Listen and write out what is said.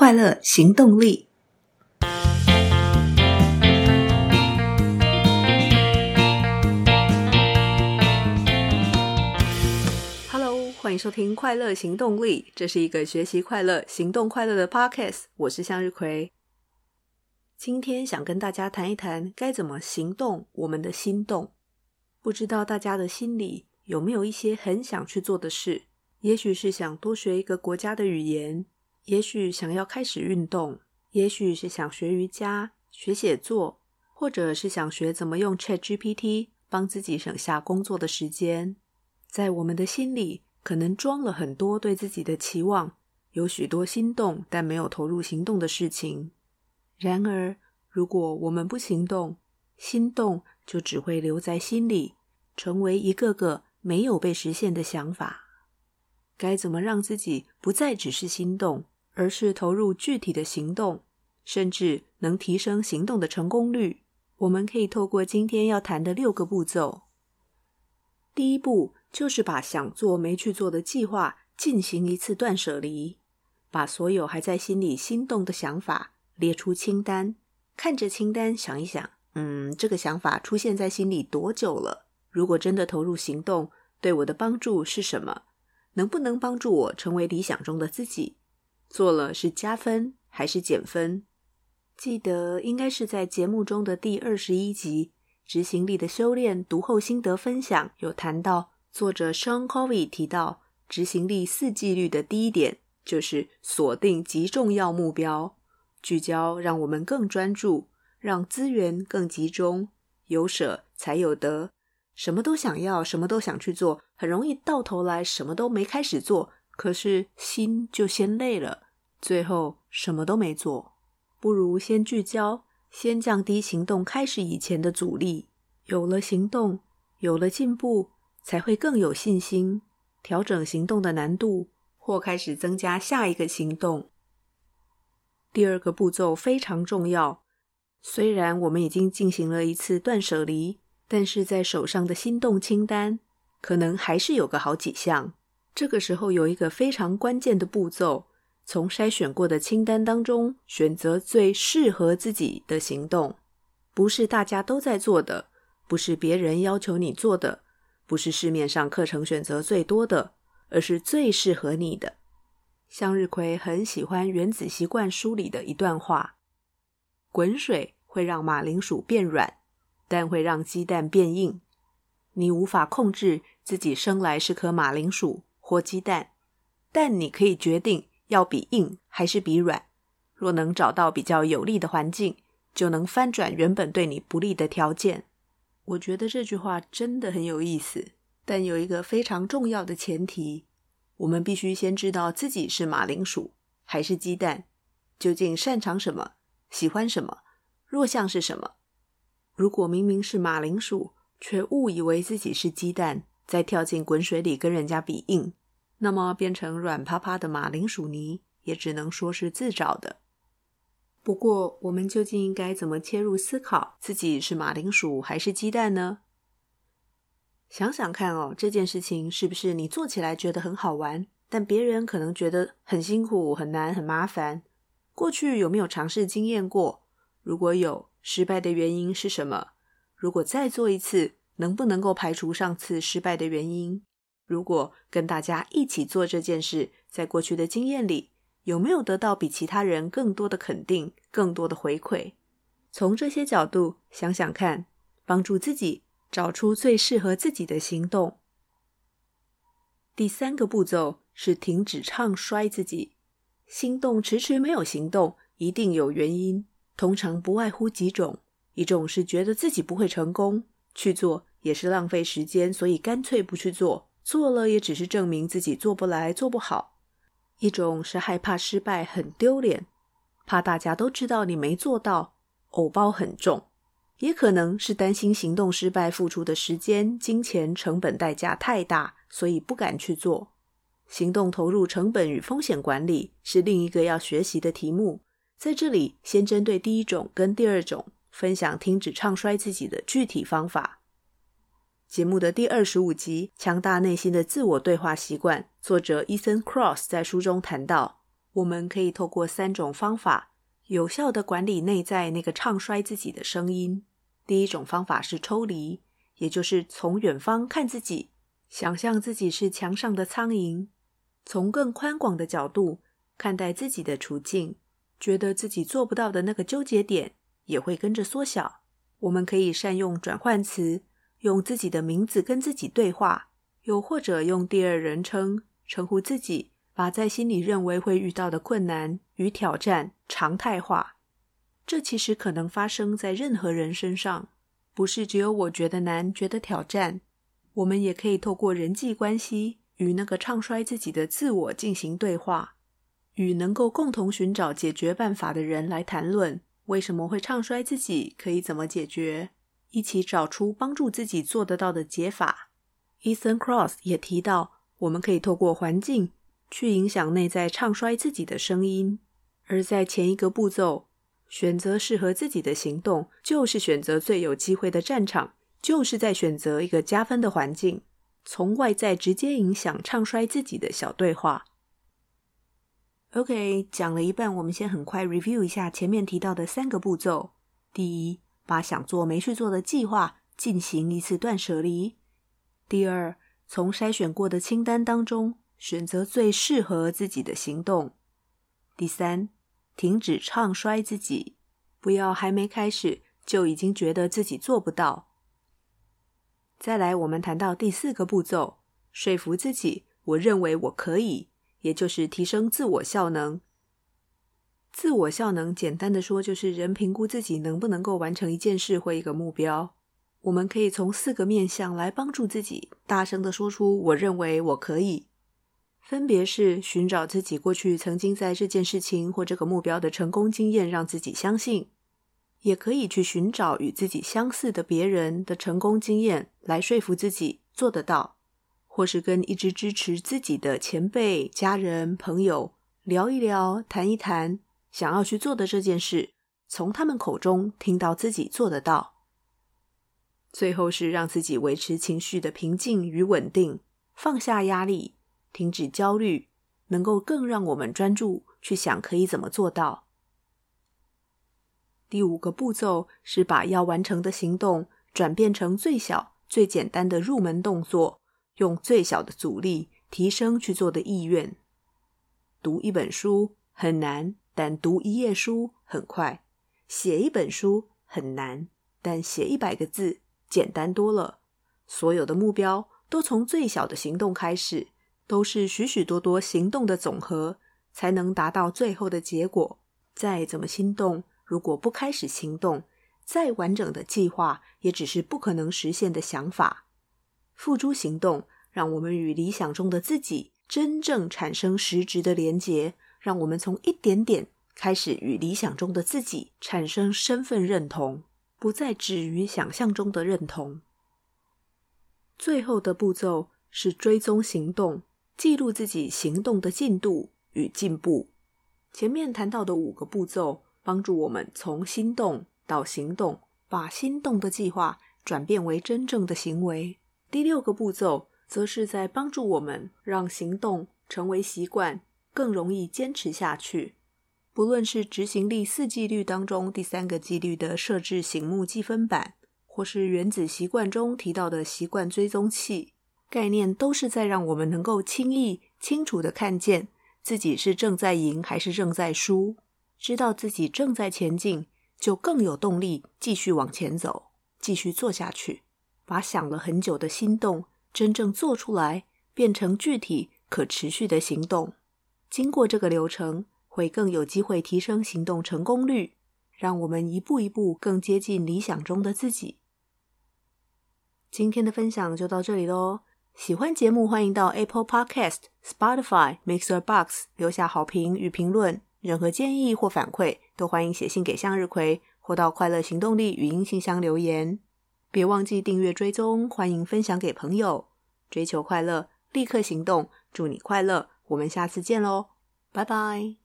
快乐行动力。Hello，欢迎收听《快乐行动力》，这是一个学习快乐、行动快乐的 Podcast。我是向日葵，今天想跟大家谈一谈该怎么行动我们的心动。不知道大家的心里有没有一些很想去做的事？也许是想多学一个国家的语言。也许想要开始运动，也许是想学瑜伽、学写作，或者是想学怎么用 ChatGPT 帮自己省下工作的时间。在我们的心里，可能装了很多对自己的期望，有许多心动但没有投入行动的事情。然而，如果我们不行动，心动就只会留在心里，成为一个个没有被实现的想法。该怎么让自己不再只是心动？而是投入具体的行动，甚至能提升行动的成功率。我们可以透过今天要谈的六个步骤。第一步就是把想做没去做的计划进行一次断舍离，把所有还在心里心动的想法列出清单，看着清单想一想，嗯，这个想法出现在心里多久了？如果真的投入行动，对我的帮助是什么？能不能帮助我成为理想中的自己？做了是加分还是减分？记得应该是在节目中的第二十一集《执行力的修炼》读后心得分享，有谈到作者 Sean Covey 提到，执行力四纪律的第一点就是锁定极重要目标，聚焦让我们更专注，让资源更集中，有舍才有得。什么都想要，什么都想去做，很容易到头来什么都没开始做。可是心就先累了，最后什么都没做。不如先聚焦，先降低行动开始以前的阻力。有了行动，有了进步，才会更有信心，调整行动的难度，或开始增加下一个行动。第二个步骤非常重要。虽然我们已经进行了一次断舍离，但是在手上的心动清单，可能还是有个好几项。这个时候有一个非常关键的步骤，从筛选过的清单当中选择最适合自己的行动，不是大家都在做的，不是别人要求你做的，不是市面上课程选择最多的，而是最适合你的。向日葵很喜欢《原子习惯》书里的一段话：滚水会让马铃薯变软，但会让鸡蛋变硬。你无法控制自己生来是颗马铃薯。或鸡蛋，但你可以决定要比硬还是比软。若能找到比较有利的环境，就能翻转原本对你不利的条件。我觉得这句话真的很有意思，但有一个非常重要的前提：我们必须先知道自己是马铃薯还是鸡蛋，究竟擅长什么，喜欢什么，弱项是什么。如果明明是马铃薯，却误以为自己是鸡蛋，再跳进滚水里跟人家比硬。那么变成软趴趴的马铃薯泥，也只能说是自找的。不过，我们究竟应该怎么切入思考自己是马铃薯还是鸡蛋呢？想想看哦，这件事情是不是你做起来觉得很好玩，但别人可能觉得很辛苦、很难、很麻烦？过去有没有尝试经验过？如果有，失败的原因是什么？如果再做一次，能不能够排除上次失败的原因？如果跟大家一起做这件事，在过去的经验里，有没有得到比其他人更多的肯定、更多的回馈？从这些角度想想看，帮助自己找出最适合自己的行动。第三个步骤是停止唱衰自己。心动迟迟没有行动，一定有原因，通常不外乎几种：一种是觉得自己不会成功，去做也是浪费时间，所以干脆不去做。做了也只是证明自己做不来、做不好。一种是害怕失败很丢脸，怕大家都知道你没做到，偶包很重。也可能是担心行动失败付出的时间、金钱成本代价太大，所以不敢去做。行动投入成本与风险管理是另一个要学习的题目。在这里，先针对第一种跟第二种分享停止唱衰自己的具体方法。节目的第二十五集《强大内心的自我对话习惯》，作者 Ethan Kross 在书中谈到，我们可以透过三种方法，有效的管理内在那个唱衰自己的声音。第一种方法是抽离，也就是从远方看自己，想象自己是墙上的苍蝇，从更宽广的角度看待自己的处境，觉得自己做不到的那个纠结点也会跟着缩小。我们可以善用转换词，用自己的名字跟自己对话，又或者用第二人称称呼自己，把在心里认为会遇到的困难与挑战常态化。这其实可能发生在任何人身上，不是只有我觉得难、觉得挑战。我们也可以透过人际关系与那个唱衰自己的自我进行对话，与能够共同寻找解决办法的人来谈论。为什么会唱衰自己？可以怎么解决？一起找出帮助自己做得到的解法。Ethan Cross 也提到，我们可以透过环境去影响内在唱衰自己的声音。而在前一个步骤，选择适合自己的行动，就是选择最有机会的战场，就是在选择一个加分的环境，从外在直接影响唱衰自己的小对话。OK，讲了一半，我们先很快 review 一下前面提到的三个步骤。第一，把想做没去做的计划进行一次断舍离。第二，从筛选过的清单当中选择最适合自己的行动。第三，停止唱衰自己，不要还没开始就已经觉得自己做不到。再来，我们谈到第四个步骤，说服自己，我认为我可以。也就是提升自我效能。自我效能，简单的说，就是人评估自己能不能够完成一件事或一个目标。我们可以从四个面向来帮助自己，大声的说出“我认为我可以”。分别是寻找自己过去曾经在这件事情或这个目标的成功经验，让自己相信；也可以去寻找与自己相似的别人的成功经验，来说服自己做得到。或是跟一直支持自己的前辈、家人、朋友聊一聊、谈一谈，想要去做的这件事，从他们口中听到自己做得到。最后是让自己维持情绪的平静与稳定，放下压力，停止焦虑，能够更让我们专注去想可以怎么做到。第五个步骤是把要完成的行动转变成最小、最简单的入门动作。用最小的阻力提升去做的意愿。读一本书很难，但读一页书很快；写一本书很难，但写一百个字简单多了。所有的目标都从最小的行动开始，都是许许多多行动的总和，才能达到最后的结果。再怎么心动，如果不开始行动，再完整的计划也只是不可能实现的想法。付诸行动，让我们与理想中的自己真正产生实质的连结，让我们从一点点开始与理想中的自己产生身份认同，不再止于想象中的认同。最后的步骤是追踪行动，记录自己行动的进度与进步。前面谈到的五个步骤，帮助我们从心动到行动，把心动的计划转变为真正的行为。第六个步骤，则是在帮助我们让行动成为习惯，更容易坚持下去。不论是执行力四纪律当中第三个纪律的设置醒目计分板，或是原子习惯中提到的习惯追踪器，概念都是在让我们能够轻易、清楚地看见自己是正在赢还是正在输。知道自己正在前进，就更有动力继续往前走，继续做下去。把想了很久的心动真正做出来，变成具体可持续的行动。经过这个流程，会更有机会提升行动成功率，让我们一步一步更接近理想中的自己。今天的分享就到这里喽。喜欢节目，欢迎到 Apple Podcast、Spotify、Mixer Box 留下好评与评论。任何建议或反馈，都欢迎写信给向日葵，或到快乐行动力语音信箱留言。别忘记订阅追踪，欢迎分享给朋友。追求快乐，立刻行动。祝你快乐，我们下次见喽，拜拜。